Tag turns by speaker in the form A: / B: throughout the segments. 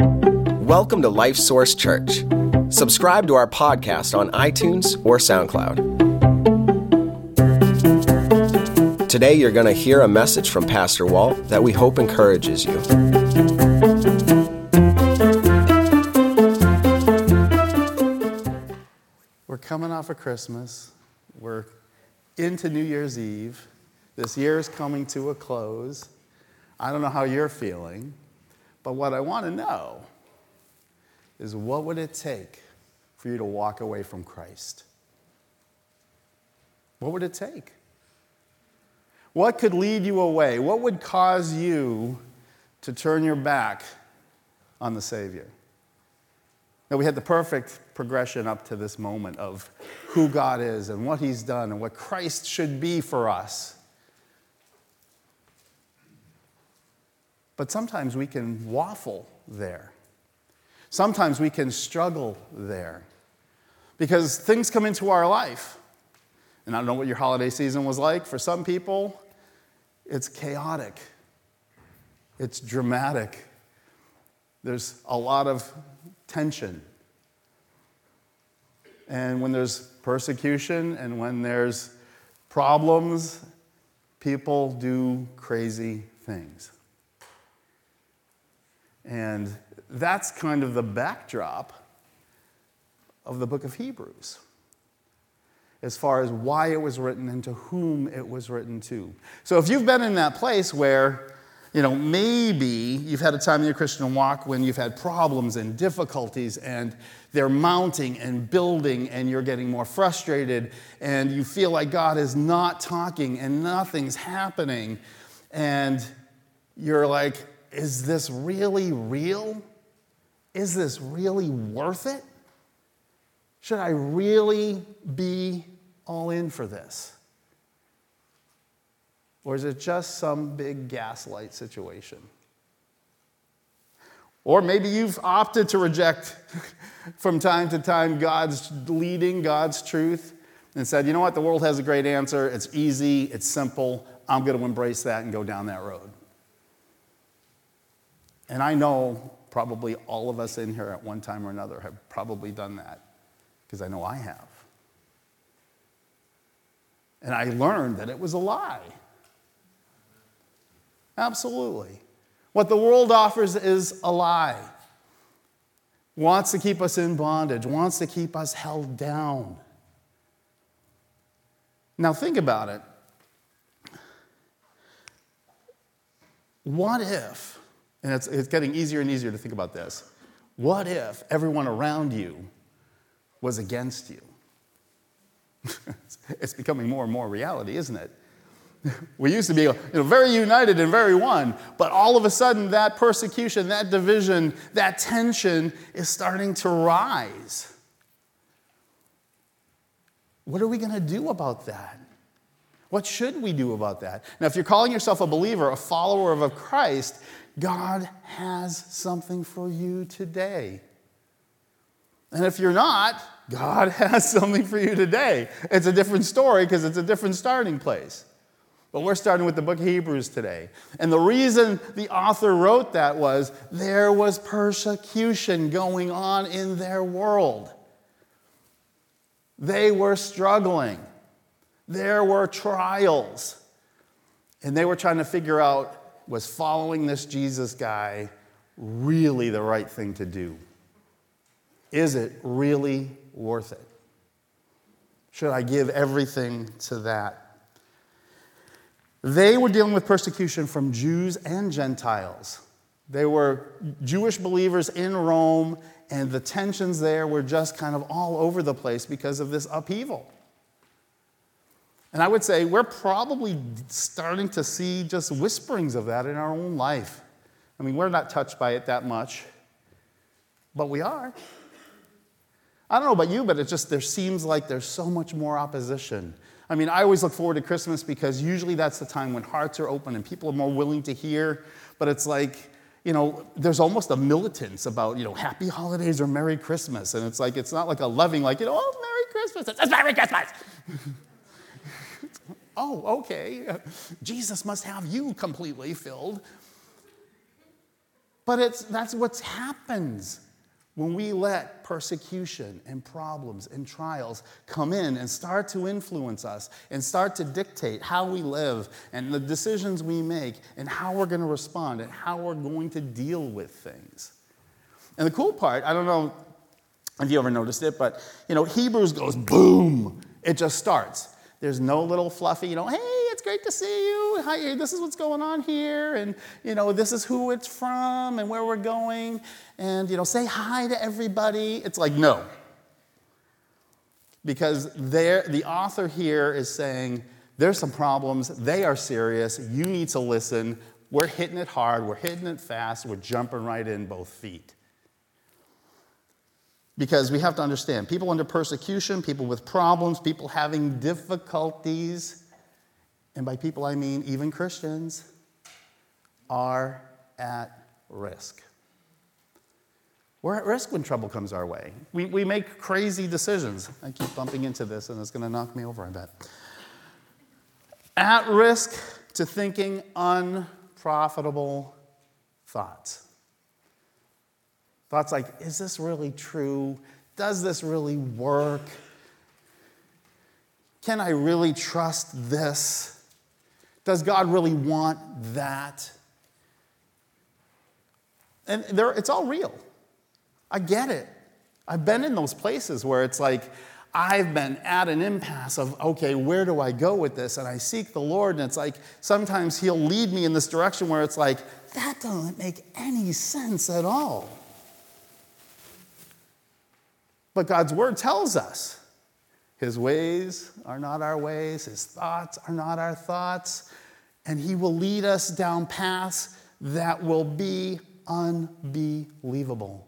A: Welcome to Life Source Church. Subscribe to our podcast on iTunes or SoundCloud. Today, you're going to hear a message from Pastor Walt that we hope encourages you.
B: We're coming off of Christmas. We're into New Year's Eve. This year is coming to a close. I don't know how you're feeling, but what I want to know is what would it take for you to walk away from Christ? What would it take? What could lead you away? What would cause you to turn your back on the Savior? Now, we had the perfect progression up to this moment of who God is and what He's done and what Christ should be for us. But sometimes we can waffle there. Sometimes we can struggle there because things come into our life. And I don't know what your holiday season was like. For some people, it's chaotic, it's dramatic. There's a lot of tension. And when there's persecution and when there's problems, people do crazy things. And that's kind of the backdrop of the book of Hebrews as far as why it was written and to whom it was written to. So if you've been in that place where, you know, maybe you've had a time in your Christian walk when you've had problems and difficulties and they're mounting and building and you're getting more frustrated and you feel like God is not talking and nothing's happening and you're like, is this really real? Is this really worth it? Should I really be all in for this? Or is it just some big gaslight situation? Or maybe you've opted to reject from time to time God's leading, God's truth, and said, you know what, the world has a great answer. It's easy, it's simple. I'm going to embrace that and go down that road. And I know probably all of us in here at one time or another have probably done that because I know I have. And I learned that it was a lie. Absolutely. What the world offers is a lie. Wants to keep us in bondage, wants to keep us held down. Now, think about it. What if, and it's, it's getting easier and easier to think about this, what if everyone around you was against you? it's becoming more and more reality, isn't it? We used to be you know, very united and very one, but all of a sudden, that persecution, that division, that tension is starting to rise. What are we going to do about that? What should we do about that? Now, if you're calling yourself a believer, a follower of Christ, God has something for you today. And if you're not, God has something for you today. It's a different story because it's a different starting place. But we're starting with the book of Hebrews today. And the reason the author wrote that was there was persecution going on in their world. They were struggling, there were trials. And they were trying to figure out was following this Jesus guy really the right thing to do? Is it really worth it? Should I give everything to that? They were dealing with persecution from Jews and Gentiles. They were Jewish believers in Rome, and the tensions there were just kind of all over the place because of this upheaval. And I would say we're probably starting to see just whisperings of that in our own life. I mean, we're not touched by it that much, but we are. I don't know about you, but it just there seems like there's so much more opposition. I mean, I always look forward to Christmas because usually that's the time when hearts are open and people are more willing to hear. But it's like, you know, there's almost a militance about, you know, happy holidays or Merry Christmas. And it's like, it's not like a loving, like, you know, oh, Merry Christmas. It's Merry Christmas. oh, okay. Jesus must have you completely filled. But it's, that's what happens when we let persecution and problems and trials come in and start to influence us and start to dictate how we live and the decisions we make and how we're going to respond and how we're going to deal with things. And the cool part, I don't know if you ever noticed it, but you know, Hebrews goes boom. It just starts. There's no little fluffy, you know, hey, it's great to see you. Hi, this is what's going on here, and you know, this is who it's from and where we're going, and you know, say hi to everybody. It's like no, because there, the author here is saying there's some problems. They are serious. You need to listen. We're hitting it hard. We're hitting it fast. We're jumping right in both feet. Because we have to understand people under persecution, people with problems, people having difficulties, and by people I mean even Christians, are at risk. We're at risk when trouble comes our way. We, we make crazy decisions. I keep bumping into this and it's going to knock me over, I bet. At risk to thinking unprofitable thoughts. Thoughts like, is this really true? Does this really work? Can I really trust this? Does God really want that? And it's all real. I get it. I've been in those places where it's like, I've been at an impasse of, okay, where do I go with this? And I seek the Lord, and it's like sometimes He'll lead me in this direction where it's like, that doesn't make any sense at all. But God's word tells us his ways are not our ways, his thoughts are not our thoughts, and he will lead us down paths that will be unbelievable.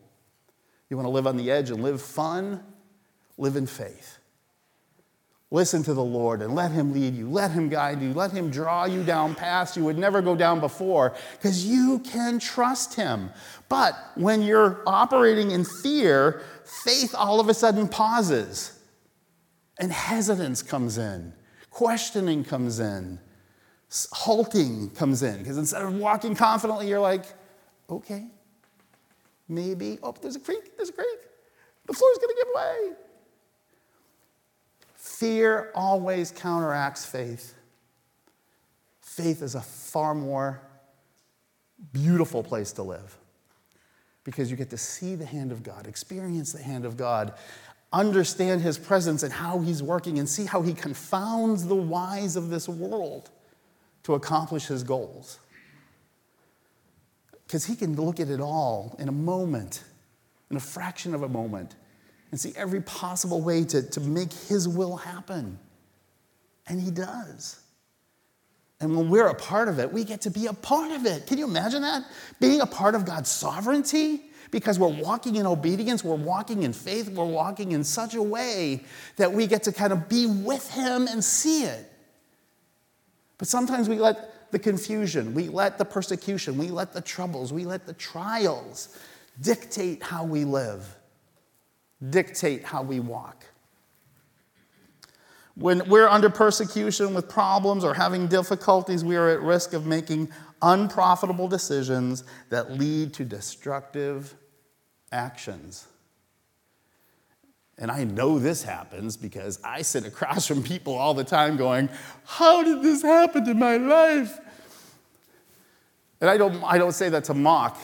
B: You want to live on the edge and live fun? Live in faith. Listen to the Lord and let Him lead you, let Him guide you, let Him draw you down paths you would never go down before, because you can trust Him. But when you're operating in fear, faith all of a sudden pauses and hesitance comes in, questioning comes in, halting comes in. Because instead of walking confidently, you're like, okay, maybe, oh, there's a creak, there's a creak. The floor's gonna give way. Fear always counteracts faith. Faith is a far more beautiful place to live because you get to see the hand of God, experience the hand of God, understand his presence and how he's working, and see how he confounds the wise of this world to accomplish his goals. Because he can look at it all in a moment, in a fraction of a moment, and see every possible way to, to make his will happen. And he does. And when we're a part of it, we get to be a part of it. Can you imagine that? Being a part of God's sovereignty? Because we're walking in obedience, we're walking in faith, we're walking in such a way that we get to kind of be with Him and see it. But sometimes we let the confusion, we let the persecution, we let the troubles, we let the trials dictate how we live, dictate how we walk. When we're under persecution with problems or having difficulties, we are at risk of making unprofitable decisions that lead to destructive actions. And I know this happens because I sit across from people all the time going, How did this happen to my life? And I don't, I don't say that to mock.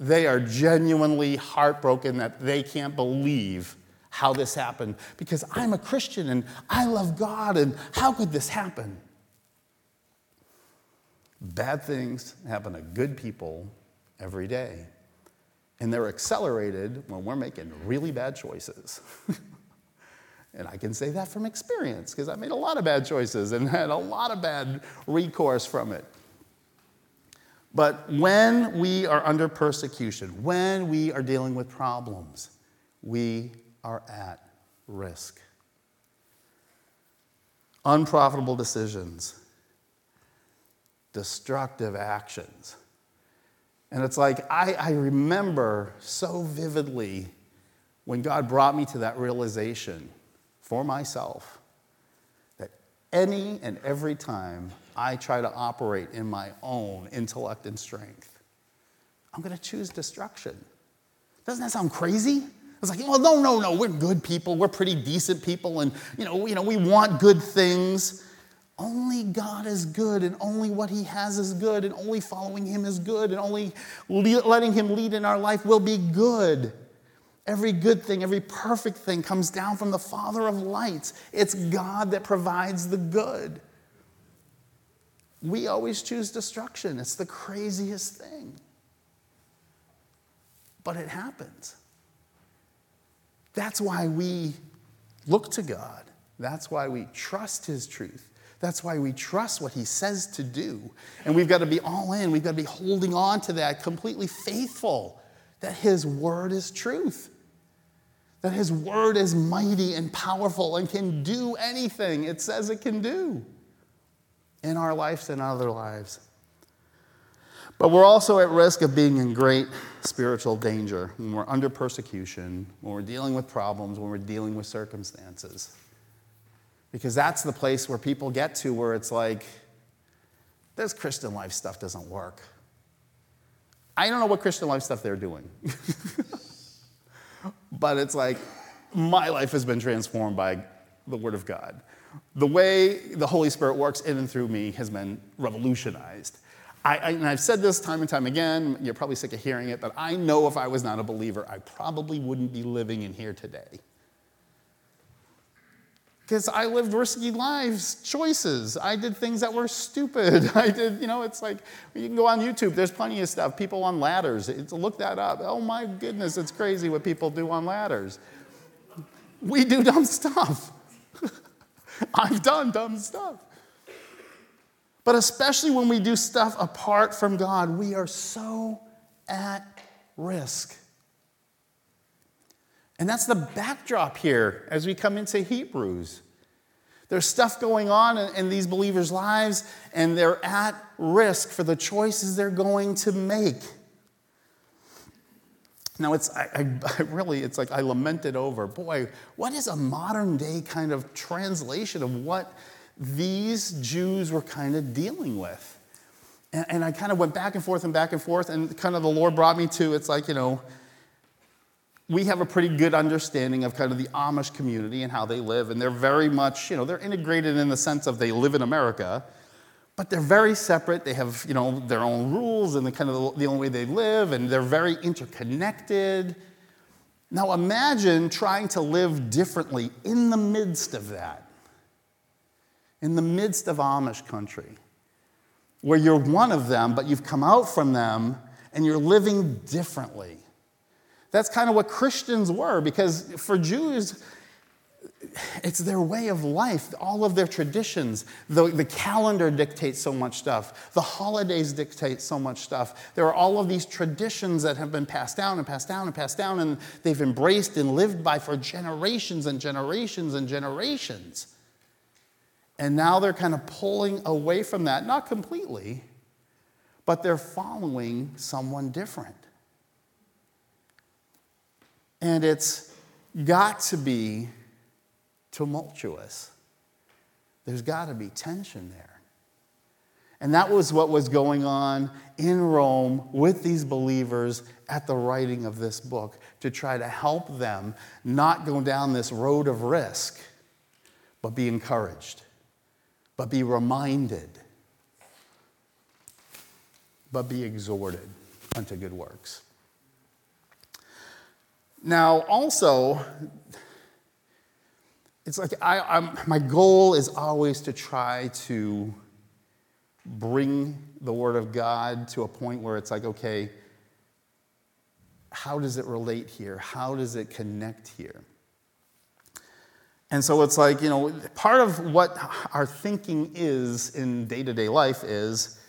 B: They are genuinely heartbroken that they can't believe how this happened because I'm a Christian and I love God, and how could this happen? Bad things happen to good people every day. And they're accelerated when we're making really bad choices. and I can say that from experience because I made a lot of bad choices and had a lot of bad recourse from it. But when we are under persecution, when we are dealing with problems, we are at risk. Unprofitable decisions, destructive actions. And it's like, I, I remember so vividly when God brought me to that realization for myself that any and every time I try to operate in my own intellect and strength, I'm going to choose destruction. Doesn't that sound crazy? It's like, well, no, no, no, we're good people. We're pretty decent people, and you know, you know, we want good things. Only God is good, and only what He has is good, and only following Him is good, and only letting Him lead in our life will be good. Every good thing, every perfect thing comes down from the Father of lights. It's God that provides the good. We always choose destruction. It's the craziest thing. But it happens. That's why we look to God. That's why we trust His truth. That's why we trust what He says to do. And we've got to be all in. We've got to be holding on to that, completely faithful that His word is truth. That His word is mighty and powerful and can do anything it says it can do in our lives and other lives. But we're also at risk of being in great spiritual danger when we're under persecution, when we're dealing with problems, when we're dealing with circumstances. Because that's the place where people get to where it's like, this Christian life stuff doesn't work. I don't know what Christian life stuff they're doing. but it's like, my life has been transformed by the Word of God. The way the Holy Spirit works in and through me has been revolutionized. I, I, and I've said this time and time again, you're probably sick of hearing it, but I know if I was not a believer, I probably wouldn't be living in here today. Because I lived risky lives, choices. I did things that were stupid. I did, you know, it's like, you can go on YouTube, there's plenty of stuff. People on ladders, it's, look that up. Oh my goodness, it's crazy what people do on ladders. We do dumb stuff. I've done dumb stuff. But especially when we do stuff apart from God, we are so at risk. And that's the backdrop here as we come into Hebrews. There's stuff going on in, in, these believers' lives, and they're at risk for the choices they're going to make. Now, it's I, I, really, it's like I lamented over, boy, what is a modern day kind of translation of what these Jews were kind of dealing with. And, and I kind of went back and forth and back and forth, and kind of the Lord brought me to it's like, you know, we have a pretty good understanding of kind of the Amish community and how they live, and they're very much, you know, they're integrated in the sense of they live in America, but they're very separate. They have, you know, their own rules and the kind of the only way they live, and they're very interconnected. Now imagine trying to live differently in the midst of that in the midst of Amish country, where you're one of them, but you've come out from them and you're living differently. That's kind of what Christians were, because for Jews, it's their way of life, all of their traditions. The, the calendar dictates so much stuff, the holidays dictate so much stuff. There are all of these traditions that have been passed down and passed down and passed down, and they've embraced and lived by for generations and generations and generations. And now they're kind of pulling away from that, not completely, but they're following someone different. And it's got to be tumultuous. There's got to be tension there. And that was what was going on in Rome with these believers at the writing of this book to try to help them not go down this road of risk, but be encouraged but be reminded, but be exhorted unto good works. Now, also, it's like I, I'm, my goal is always to try to bring the Word of God to a point where it's like, okay, how does it relate here? How does it connect here? And so it's like, you know, part of what our thinking is in day to day life is,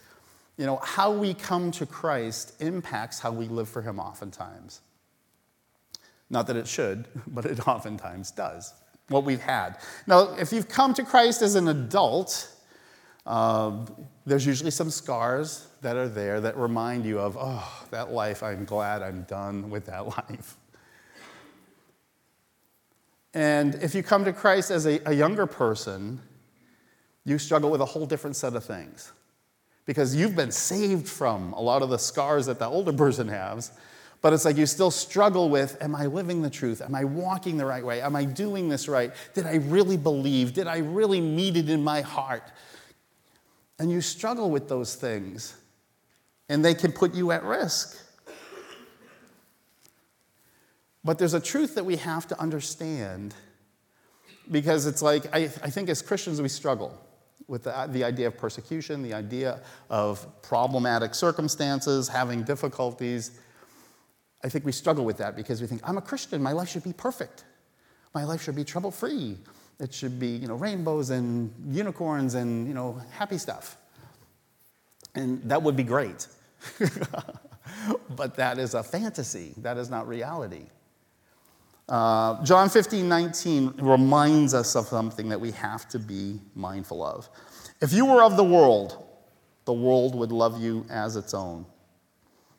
B: you know, how we come to Christ impacts how we live for Him oftentimes. Not that it should, but it oftentimes does. What we've had. Now, if you've come to Christ as an adult, uh, there's usually some scars that are there that remind you of, oh, that life, I'm glad I'm done with that life. And if you come to Christ as a, a younger person, you struggle with a whole different set of things. because you've been saved from a lot of the scars that the older person has. But it's like you still struggle with Am I living the truth? Am I walking the right way? Am I doing this right? Did I really believe? Did I really meet it in my heart? And you struggle with those things, and they can put you at risk. But there's a truth that we have to understand because it's like, I, I think as Christians, we struggle with the, the idea of persecution, the idea of problematic circumstances, having difficulties. I think we struggle with that because we think, I'm a Christian, my life should be perfect. My life should be trouble free. It should be, you know, rainbows and unicorns and, you know, happy stuff. And that would be great. but that is a fantasy. That is not reality. Uh, John 15, 19 reminds us of something that we have to be mindful of. If you were of the world, the world would love you as its own.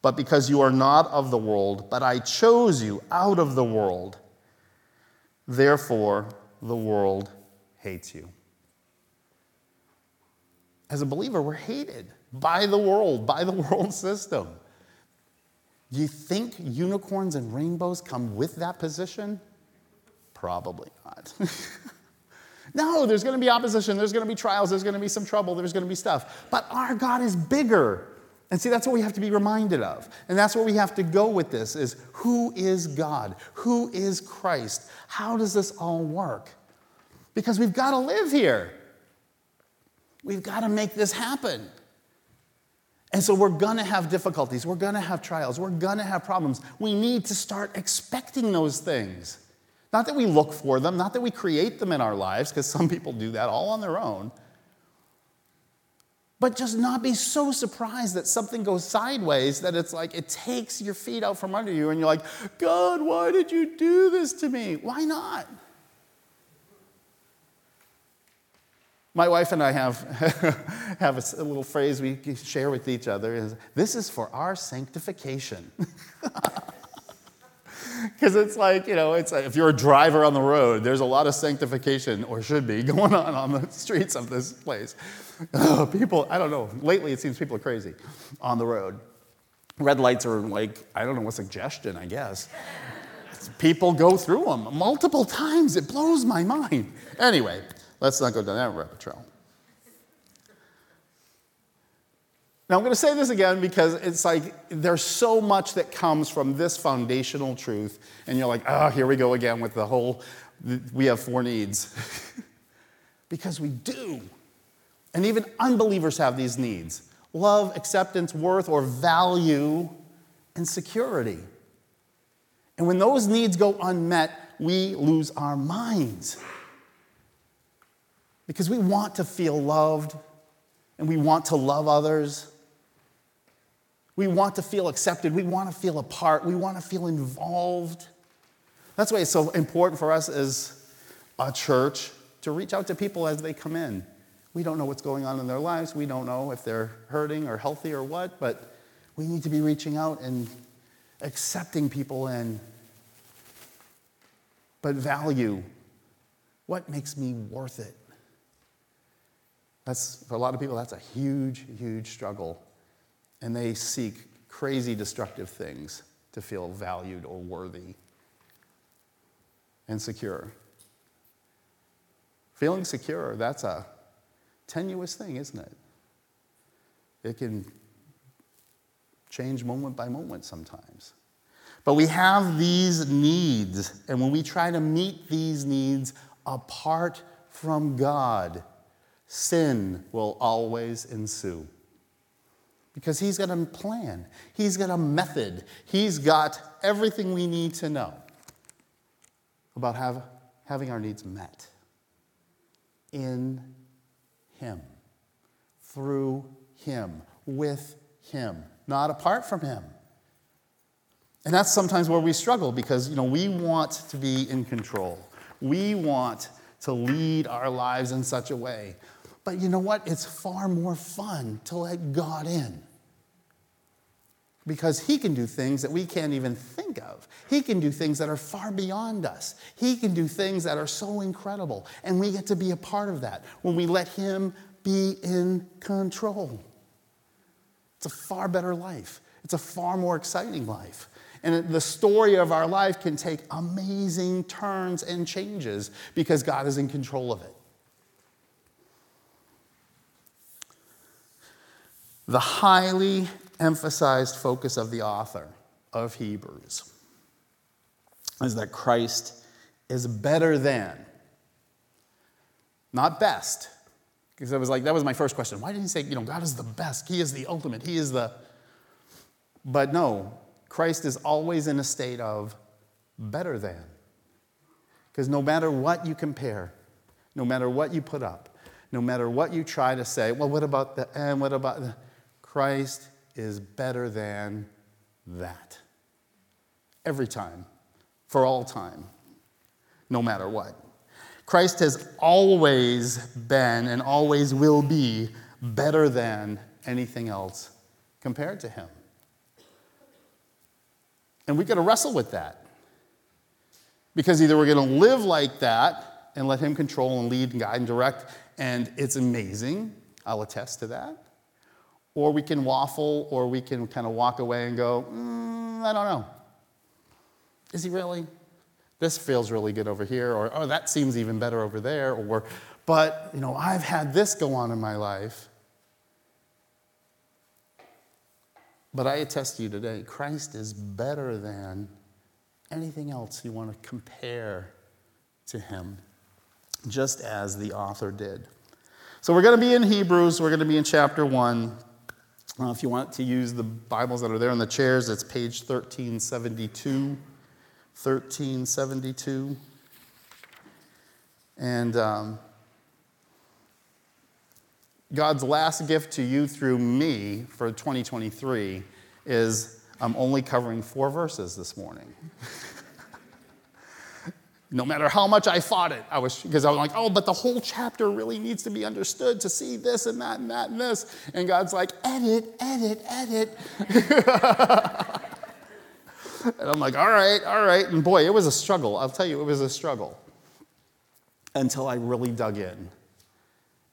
B: But because you are not of the world, but I chose you out of the world, therefore the world hates you. As a believer, we're hated by the world, by the world system. You think unicorns and rainbows come with that position? Probably not. no, there's going to be opposition, there's going to be trials, there's going to be some trouble, there's going to be stuff. But our God is bigger. And see, that's what we have to be reminded of. And that's where we have to go with this is who is God? Who is Christ? How does this all work? Because we've got to live here. We've got to make this happen. And so we're gonna have difficulties, we're gonna have trials, we're gonna have problems. We need to start expecting those things. Not that we look for them, not that we create them in our lives, because some people do that all on their own. But just not be so surprised that something goes sideways that it's like it takes your feet out from under you and you're like, God, why did you do this to me? Why not? My wife and I have, have a, a, little phrase we share with each other is this is for our sanctification. Because it's like, you know, it's like if you're a driver on the road, there's a lot of sanctification, or should be, going on on the streets of this place. Oh, people, I don't know. Lately, it seems people are crazy on the road. Red lights are like, I don't know, a suggestion, I guess. People go through them multiple times. It blows my mind. Anyway, Let's not go down that rabbit trail. Now, I'm going to say this again because it's like there's so much that comes from this foundational truth, and you're like, oh, here we go again with the whole, we have four needs. because we do. And even unbelievers have these needs love, acceptance, worth, or value, and security. And when those needs go unmet, we lose our minds because we want to feel loved and we want to love others. We want to feel accepted. We want to feel a part. We want to feel involved. That's why it's so important for us as a church to reach out to people as they come in. We don't know what's going on in their lives. We don't know if they're hurting or healthy or what, but we need to be reaching out and accepting people in. But value what makes me worth it? That's, for a lot of people, that's a huge, huge struggle. And they seek crazy destructive things to feel valued or worthy and secure. Feeling secure, that's a tenuous thing, isn't it? It can change moment by moment sometimes. But we have these needs, and when we try to meet these needs apart from God, sin will always ensue. Because he's got a plan, he's got a method, he's got everything we need to know about have, having our needs met in him, through him, with him, not apart from him. And that's sometimes where we struggle because you know we want to be in control. We want to lead our lives in such a way but you know what? It's far more fun to let God in. Because He can do things that we can't even think of. He can do things that are far beyond us. He can do things that are so incredible. And we get to be a part of that when we let Him be in control. It's a far better life, it's a far more exciting life. And the story of our life can take amazing turns and changes because God is in control of it. The highly emphasized focus of the author of Hebrews is that Christ is better than, not best. Because I was like, that was my first question. Why didn't he say, you know, God is the best? He is the ultimate. He is the. But no, Christ is always in a state of better than. Because no matter what you compare, no matter what you put up, no matter what you try to say, well, what about the, and what about the, Christ is better than that. Every time, for all time, no matter what. Christ has always been and always will be better than anything else compared to him. And we got to wrestle with that. Because either we're going to live like that and let him control and lead and guide and direct, and it's amazing. I'll attest to that. Or we can waffle, or we can kind of walk away and go, mm, I don't know. Is he really? This feels really good over here, or oh, that seems even better over there, or but you know, I've had this go on in my life. But I attest to you today, Christ is better than anything else you want to compare to him, just as the author did. So we're going to be in Hebrews, we're going to be in chapter 1. Uh, if you want to use the Bibles that are there on the chairs, it's page 1372. 1372. And um, God's last gift to you through me for 2023 is I'm only covering four verses this morning. no matter how much I fought it, I was because I was like, oh, but the whole chapter really needs to be understood to see this and that and that and this. And God's like, edit, edit, edit. and I'm like, all right, all right. And boy, it was a struggle. I'll tell you, it was a struggle until I really dug in.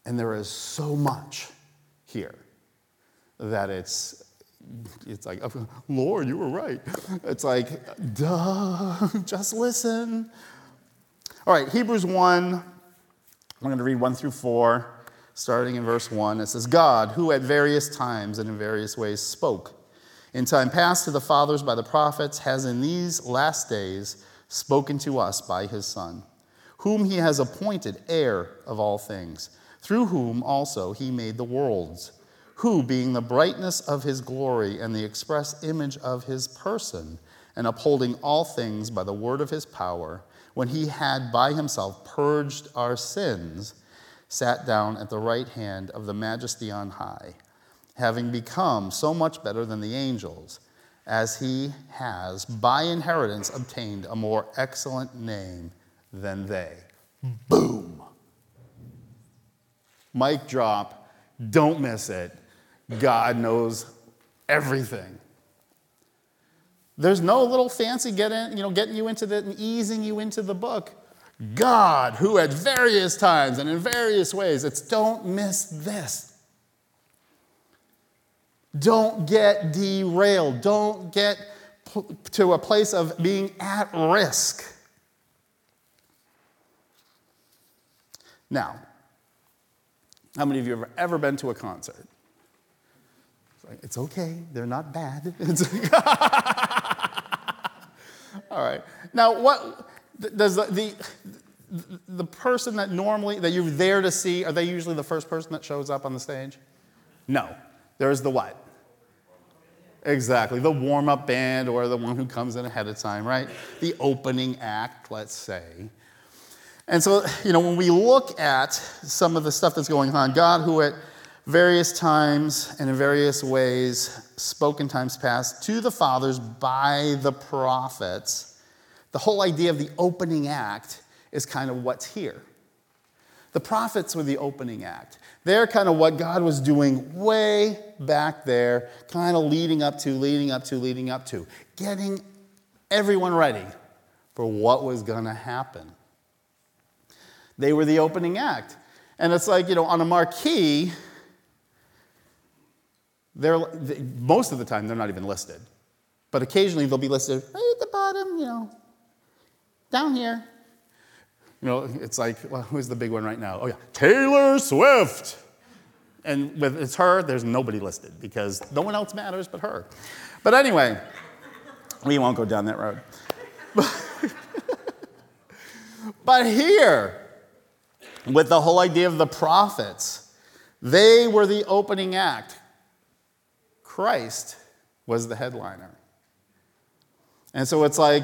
B: And there is so much here that it's it's like, Lord, you were right. It's like, duh, just listen. All right, Hebrews 1, I'm going to read 1 through 4, starting in verse 1. It says, God, who at various times and in various ways spoke in time past to the fathers by the prophets, has in these last days spoken to us by his Son, whom he has appointed heir of all things, through whom also he made the worlds, who, being the brightness of his glory and the express image of his person, and upholding all things by the word of his power, when he had by himself purged our sins, sat down at the right hand of the majesty on high, having become so much better than the angels, as he has by inheritance obtained a more excellent name than they. Boom. Mic drop. Don't miss it. God knows everything. There's no little fancy getting, you know, getting you into the and easing you into the book. God, who at various times and in various ways, it's don't miss this. Don't get derailed. Don't get to a place of being at risk. Now, how many of you have ever been to a concert? It's okay, they're not bad. All right. Now, what does the, the, the person that normally that you're there to see are they usually the first person that shows up on the stage? No. There's the what? Exactly, the warm up band or the one who comes in ahead of time, right? The opening act, let's say. And so, you know, when we look at some of the stuff that's going on, God, who at various times and in various ways spoken times past to the fathers by the prophets, the whole idea of the opening act is kind of what's here. The prophets were the opening act. They're kind of what God was doing way back there, kind of leading up to, leading up to, leading up to, getting everyone ready for what was going to happen. They were the opening act. And it's like, you know, on a marquee, they're, they, most of the time, they're not even listed. But occasionally they'll be listed right at the bottom, you know, down here. You know, it's like, well, who's the big one right now? Oh, yeah, Taylor Swift. And with it's her, there's nobody listed because no one else matters but her. But anyway, we won't go down that road. but here, with the whole idea of the prophets, they were the opening act. Christ was the headliner. And so it's like,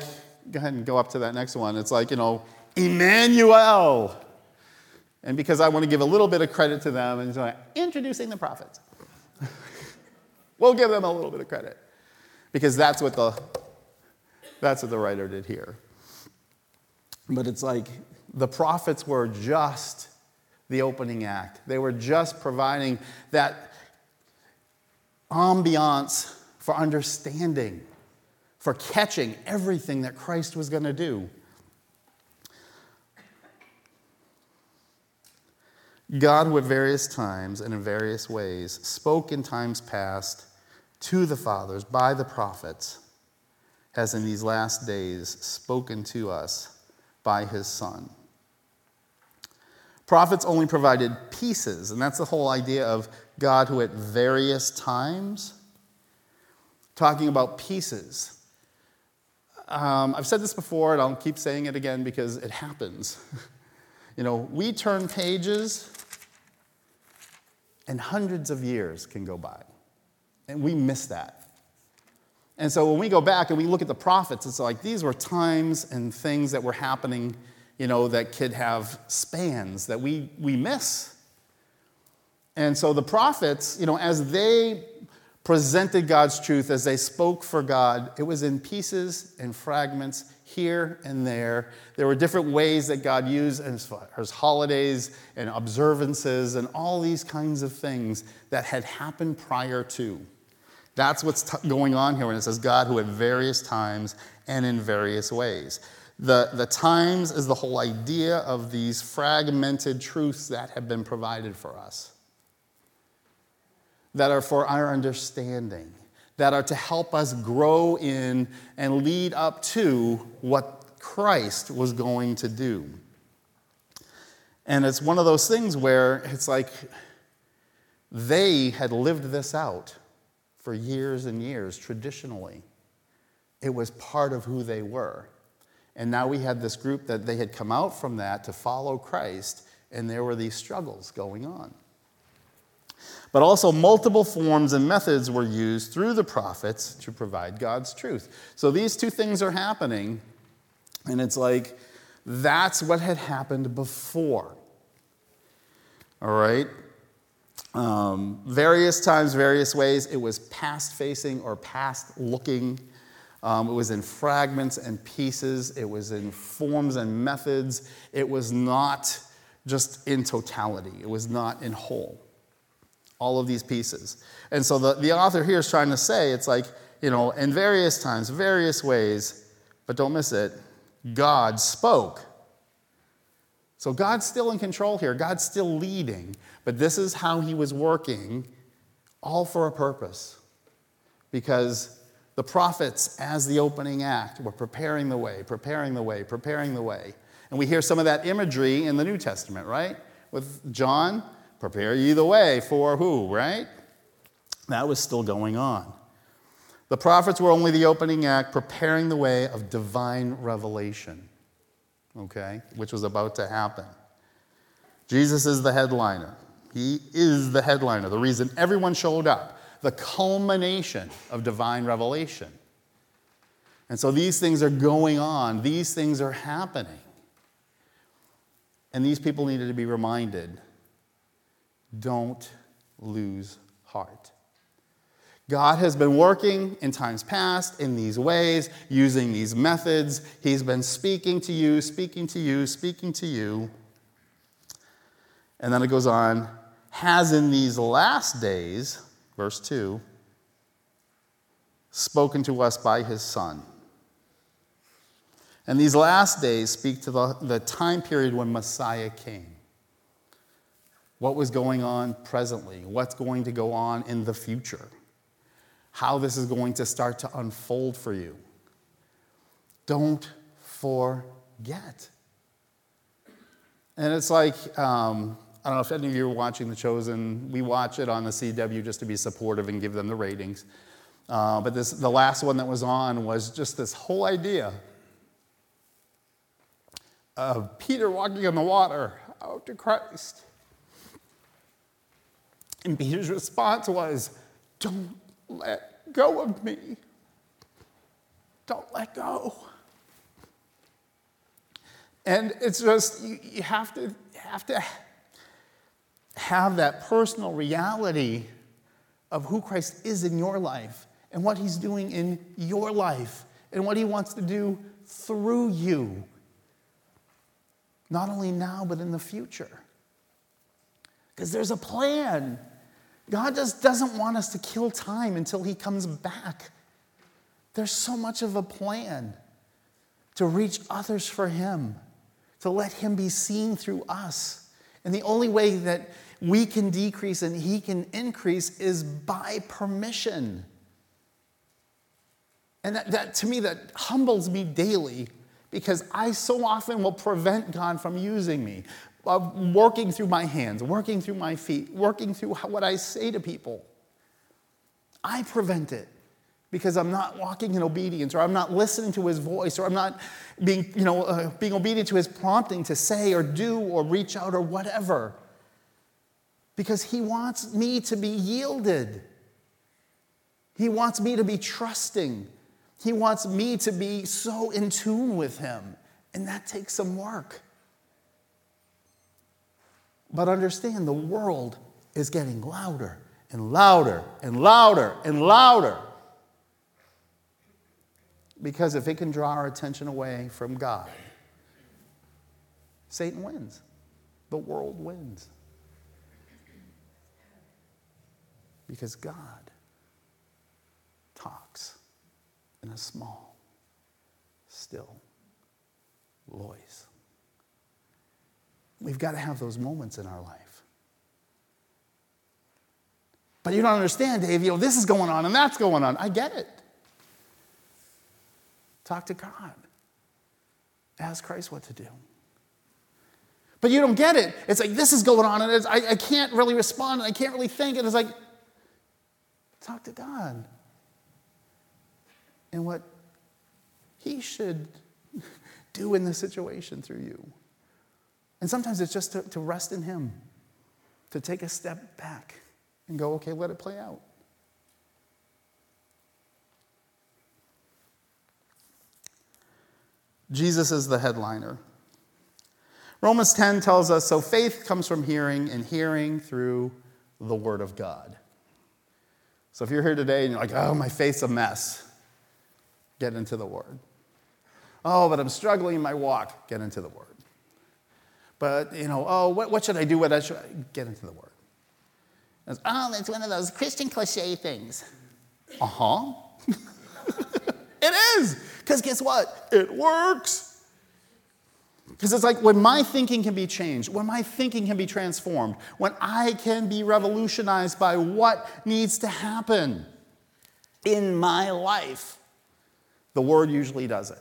B: go ahead and go up to that next one. It's like, you know, Emmanuel. And because I want to give a little bit of credit to them, and so like, introducing the prophets. we'll give them a little bit of credit. Because that's what the that's what the writer did here. But it's like the prophets were just the opening act. They were just providing that ambiance for understanding, for catching everything that Christ was going to do. God, at various times and in various ways, spoke in times past to the fathers by the prophets, has in these last days spoken to us by his Son. Prophets only provided pieces, and that's the whole idea of God who at various times, talking about pieces. Um, I've said this before, and I'll keep saying it again because it happens. you know, we turn pages, and hundreds of years can go by, and we miss that. And so when we go back and we look at the prophets, it's like these were times and things that were happening you know, that could have spans that we, we miss. And so the prophets, you know, as they presented God's truth, as they spoke for God, it was in pieces and fragments here and there. There were different ways that God used as far as holidays and observances and all these kinds of things that had happened prior to. That's what's t- going on here when it says God who at various times and in various ways. The, the times is the whole idea of these fragmented truths that have been provided for us, that are for our understanding, that are to help us grow in and lead up to what Christ was going to do. And it's one of those things where it's like they had lived this out for years and years traditionally. It was part of who they were. And now we had this group that they had come out from that to follow Christ, and there were these struggles going on. But also, multiple forms and methods were used through the prophets to provide God's truth. So these two things are happening, and it's like that's what had happened before. All right? Um, various times, various ways, it was past facing or past looking. Um, it was in fragments and pieces, it was in forms and methods. It was not just in totality, it was not in whole. All of these pieces. And so the, the author here is trying to say it's like, you know, in various times, various ways, but don't miss it, God spoke. So God's still in control here, God's still leading, but this is how he was working, all for a purpose. Because the prophets, as the opening act, were preparing the way, preparing the way, preparing the way. And we hear some of that imagery in the New Testament, right? With John, prepare ye the way for who, right? That was still going on. The prophets were only the opening act, preparing the way of divine revelation, okay, which was about to happen. Jesus is the headliner. He is the headliner, the reason everyone showed up the culmination of divine revelation. And so these things are going on, these things are happening. And these people needed to be reminded don't lose heart. God has been working in times past in these ways, using these methods. He's been speaking to you, speaking to you, speaking to you. And then it goes on, has in these last days verse 2, spoken to us by his Son. And these last days speak to the, the time period when Messiah came. What was going on presently? What's going to go on in the future? how this is going to start to unfold for you. Don't forget. And it's like, um, I don't know if any of you are watching The Chosen. We watch it on the CW just to be supportive and give them the ratings. Uh, but this, the last one that was on was just this whole idea of Peter walking on the water out to Christ. And Peter's response was, Don't let go of me. Don't let go. And it's just, you, you have, to, have to have that personal reality of who Christ is in your life and what he's doing in your life and what he wants to do through you. Not only now, but in the future. Because there's a plan. God just doesn't want us to kill time until he comes back. There's so much of a plan to reach others for him, to let him be seen through us. And the only way that we can decrease and he can increase is by permission. And that, that, to me, that humbles me daily because I so often will prevent God from using me, of working through my hands, working through my feet, working through what I say to people. I prevent it because I'm not walking in obedience or I'm not listening to his voice or I'm not being, you know, uh, being obedient to his prompting to say or do or reach out or whatever. Because he wants me to be yielded. He wants me to be trusting. He wants me to be so in tune with Him, and that takes some work. But understand the world is getting louder and louder and louder and louder. Because if it can draw our attention away from God, Satan wins. The world wins. Because God talks in a small, still voice. We've got to have those moments in our life. But you don't understand, Dave. You know, this is going on and that's going on. I get it. Talk to God. Ask Christ what to do. But you don't get it. It's like, this is going on, and I, I can't really respond, and I can't really think. And it's like, talk to God and what He should do in this situation through you. And sometimes it's just to, to rest in Him, to take a step back and go, okay, let it play out. Jesus is the headliner. Romans 10 tells us so faith comes from hearing, and hearing through the Word of God. So if you're here today and you're like, oh, my faith's a mess, Get into the Word. Oh, but I'm struggling in my walk. Get into the Word. But, you know, oh, what, what should I do? What I should get into the Word. Goes, oh, that's one of those Christian cliche things. Uh huh. it is. Because guess what? It works. Because it's like when my thinking can be changed, when my thinking can be transformed, when I can be revolutionized by what needs to happen in my life, the word usually does it.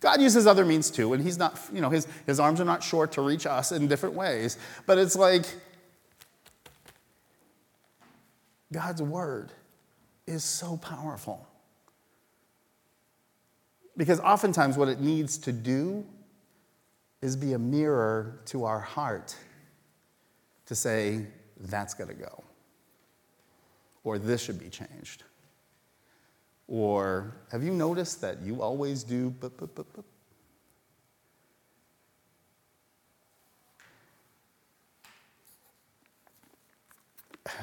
B: God uses other means too, and he's not, you know, his, his arms are not short to reach us in different ways. But it's like God's word is so powerful. Because oftentimes what it needs to do is be a mirror to our heart to say, that's got to go, or this should be changed. Or have you noticed that you always do bup, bup, bup, bup?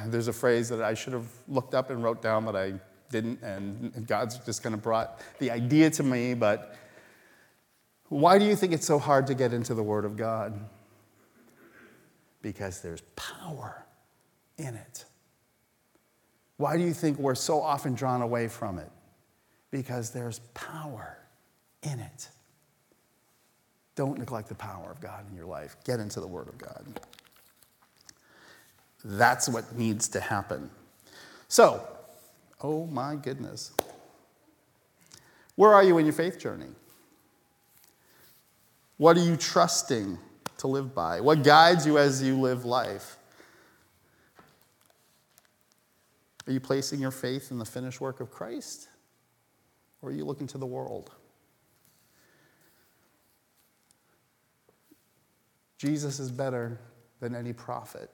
B: There's a phrase that I should have looked up and wrote down, but I didn't, and God's just kind of brought the idea to me. But why do you think it's so hard to get into the Word of God? Because there's power in it. Why do you think we're so often drawn away from it? Because there's power in it. Don't neglect the power of God in your life. Get into the Word of God. That's what needs to happen. So, Oh my goodness. Where are you in your faith journey? What are you trusting to live by? What guides you as you live life? Are you placing your faith in the finished work of Christ? Or are you looking to the world? Jesus is better than any prophet.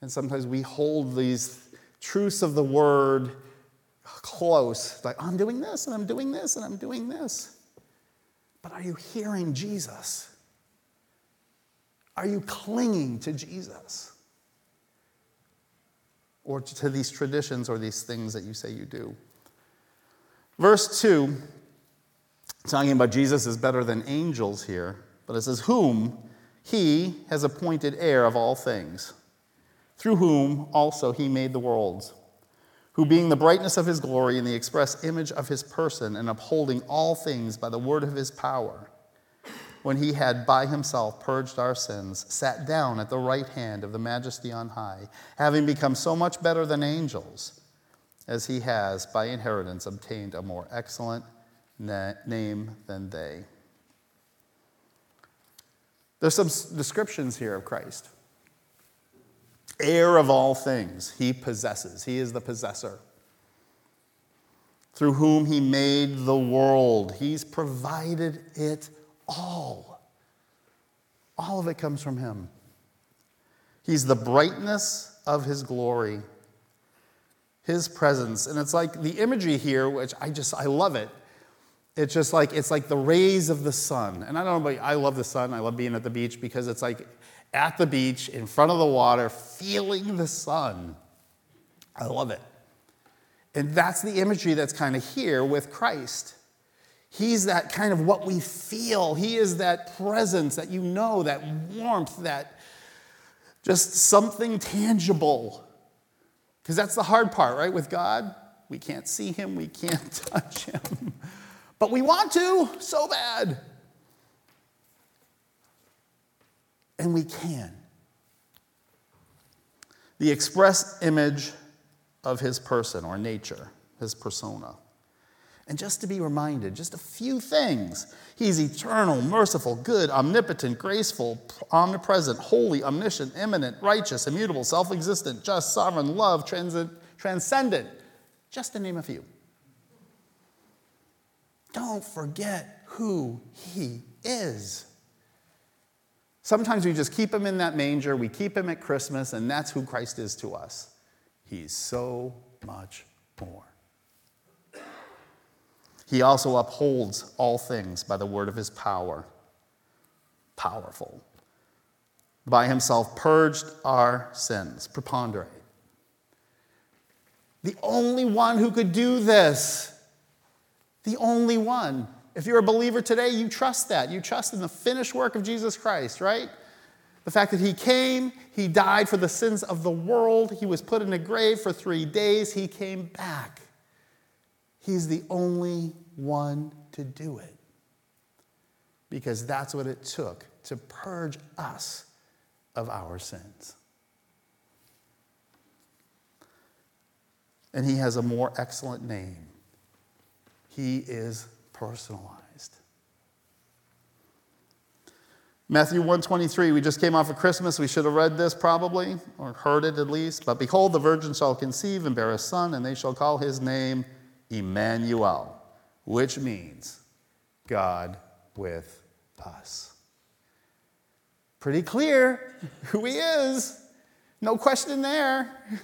B: And sometimes we hold these truths of the word close. Like, I'm doing this, and I'm doing this, and I'm doing this. But are you hearing Jesus? Are you clinging to Jesus? Or to these traditions or these things that you say you do? Verse 2, talking about Jesus is better than angels here, but it says, Whom he has appointed heir of all things, through whom also he made the worlds, who being the brightness of his glory and the express image of his person, and upholding all things by the word of his power, when he had by himself purged our sins, sat down at the right hand of the majesty on high, having become so much better than angels, as he has by inheritance obtained a more excellent na- name than they. There's some descriptions here of Christ. Heir of all things, he possesses. He is the possessor. Through whom he made the world, he's provided it all. All of it comes from him. He's the brightness of his glory, his presence. And it's like the imagery here, which I just, I love it. It's just like, it's like the rays of the sun. And I don't know, but I love the sun. I love being at the beach because it's like at the beach, in front of the water, feeling the sun. I love it. And that's the imagery that's kind of here with Christ. He's that kind of what we feel. He is that presence that you know, that warmth, that just something tangible. Because that's the hard part, right? With God, we can't see Him, we can't touch Him. But we want to so bad. And we can. The express image of his person or nature, his persona. And just to be reminded, just a few things. He's eternal, merciful, good, omnipotent, graceful, omnipresent, holy, omniscient, immanent, righteous, immutable, self existent, just, sovereign, love, transcendent, just to name a few. Don't forget who he is. Sometimes we just keep him in that manger, we keep him at Christmas, and that's who Christ is to us. He's so much more. He also upholds all things by the word of his power. Powerful. By himself purged our sins. Preponderate. The only one who could do this the only one. If you're a believer today, you trust that. You trust in the finished work of Jesus Christ, right? The fact that he came, he died for the sins of the world, he was put in a grave for three days, he came back. He's the only one to do it. Because that's what it took to purge us of our sins. And he has a more excellent name he is personalized. Matthew 123, we just came off of Christmas. We should have read this probably, or heard it at least. But behold, the virgin shall conceive and bear a son, and they shall call his name Emmanuel, which means God with us. Pretty clear who he is. No question there.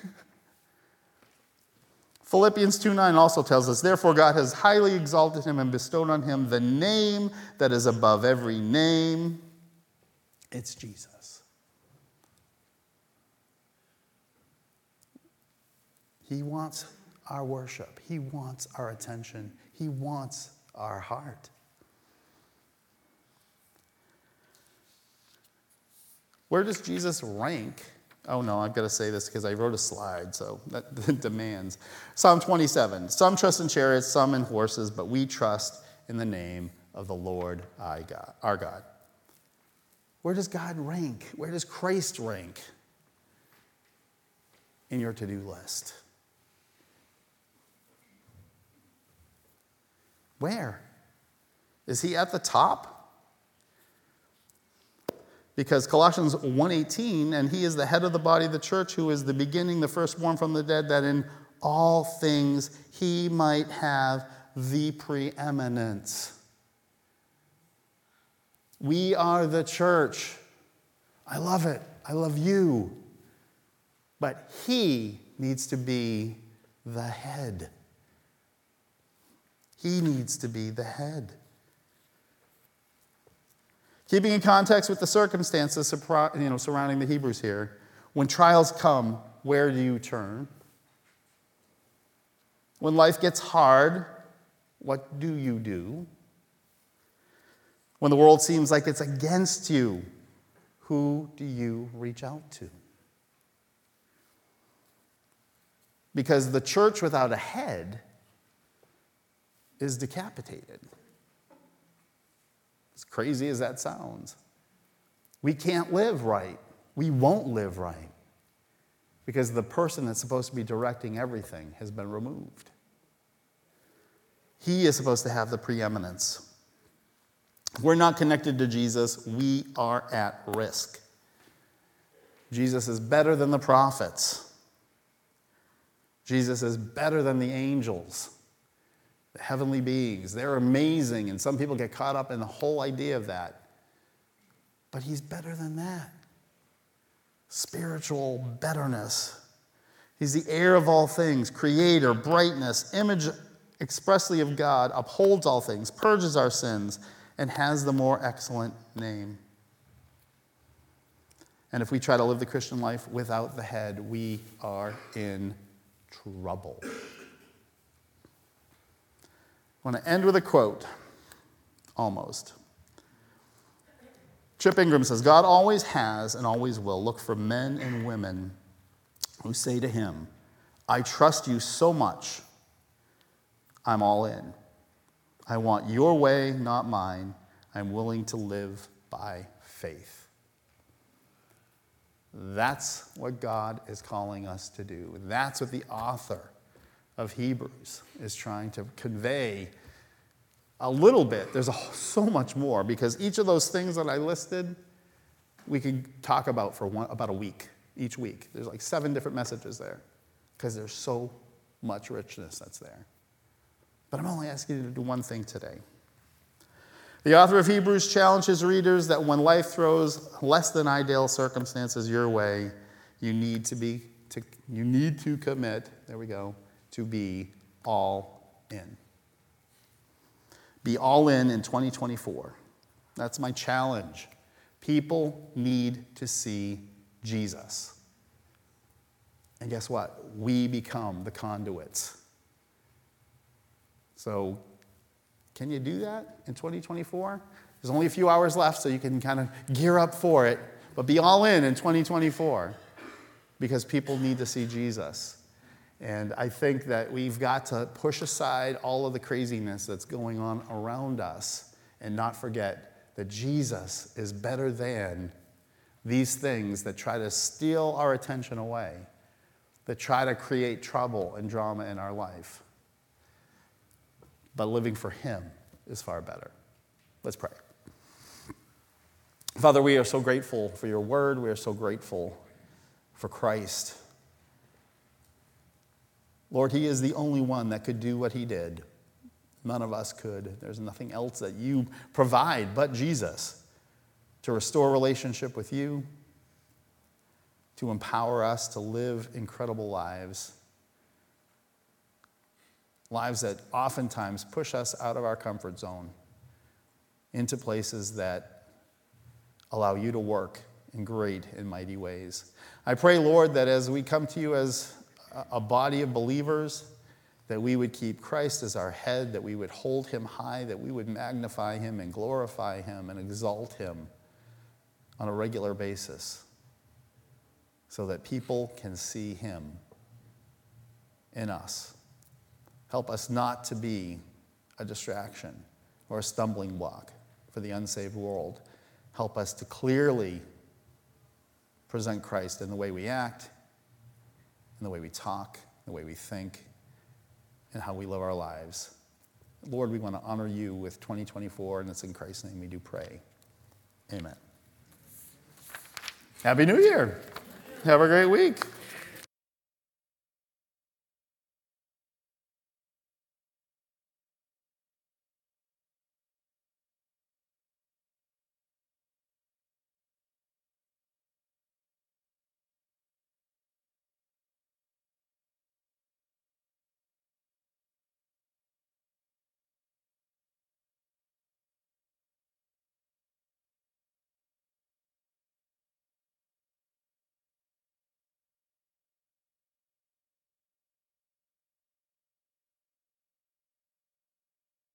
B: Philippians 2 9 also tells us, Therefore, God has highly exalted him and bestowed on him the name that is above every name. It's Jesus. He wants our worship, He wants our attention, He wants our heart. Where does Jesus rank Oh no, I've got to say this because I wrote a slide, so that demands. Psalm 27 Some trust in chariots, some in horses, but we trust in the name of the Lord our God. Where does God rank? Where does Christ rank in your to do list? Where? Is he at the top? Because Colossians 1:18 and he is the head of the body of the church who is the beginning the firstborn from the dead that in all things he might have the preeminence. We are the church. I love it. I love you. But he needs to be the head. He needs to be the head. Keeping in context with the circumstances you know, surrounding the Hebrews here, when trials come, where do you turn? When life gets hard, what do you do? When the world seems like it's against you, who do you reach out to? Because the church without a head is decapitated. As crazy as that sounds, we can't live right. We won't live right because the person that's supposed to be directing everything has been removed. He is supposed to have the preeminence. We're not connected to Jesus, we are at risk. Jesus is better than the prophets. Jesus is better than the angels, the heavenly beings. They're amazing, and some people get caught up in the whole idea of that. But he's better than that. Spiritual betterness. He's the heir of all things, creator, brightness, image expressly of God, upholds all things, purges our sins, and has the more excellent name. And if we try to live the Christian life without the head, we are in trouble. I want to end with a quote, almost. Chip Ingram says God always has and always will look for men and women who say to him, I trust you so much, I'm all in. I want your way, not mine. I'm willing to live by faith. That's what God is calling us to do. That's what the author of Hebrews is trying to convey a little bit. There's a, so much more because each of those things that I listed, we could talk about for one, about a week, each week. There's like seven different messages there because there's so much richness that's there. But I'm only asking you to do one thing today. The author of Hebrews challenges readers that when life throws less than ideal circumstances your way, you need to be to, you need to commit, there we go, to be all in. Be all in in 2024. That's my challenge. People need to see Jesus. And guess what? We become the conduits. So can you do that in 2024? There's only a few hours left, so you can kind of gear up for it, but be all in in 2024 because people need to see Jesus. And I think that we've got to push aside all of the craziness that's going on around us and not forget that Jesus is better than these things that try to steal our attention away, that try to create trouble and drama in our life but living for Him is far better. Let's pray. Father, we are so grateful for your word. We are so grateful for Christ. Lord, He is the only one that could do what He did. None of us could. There's nothing else that you provide but Jesus to restore relationship with you, to empower us to live incredible lives lives that oftentimes push us out of our comfort zone into places that allow you to work in great and mighty ways. I pray, Lord, that as we come to you as a body of believers, that we would keep Christ as our head, that we would hold him high, that we would magnify him and glorify him and exalt him on a regular basis so that people can see him in us. Help us not to be a distraction or a stumbling block for the unsaved world. Help us to clearly present Christ in the way we act, in the way we talk, the way we think, and how we live our lives. Lord, we want to honor you with 2024, and it's in Christ's name we do pray. Amen. Happy New Year. Have a great week.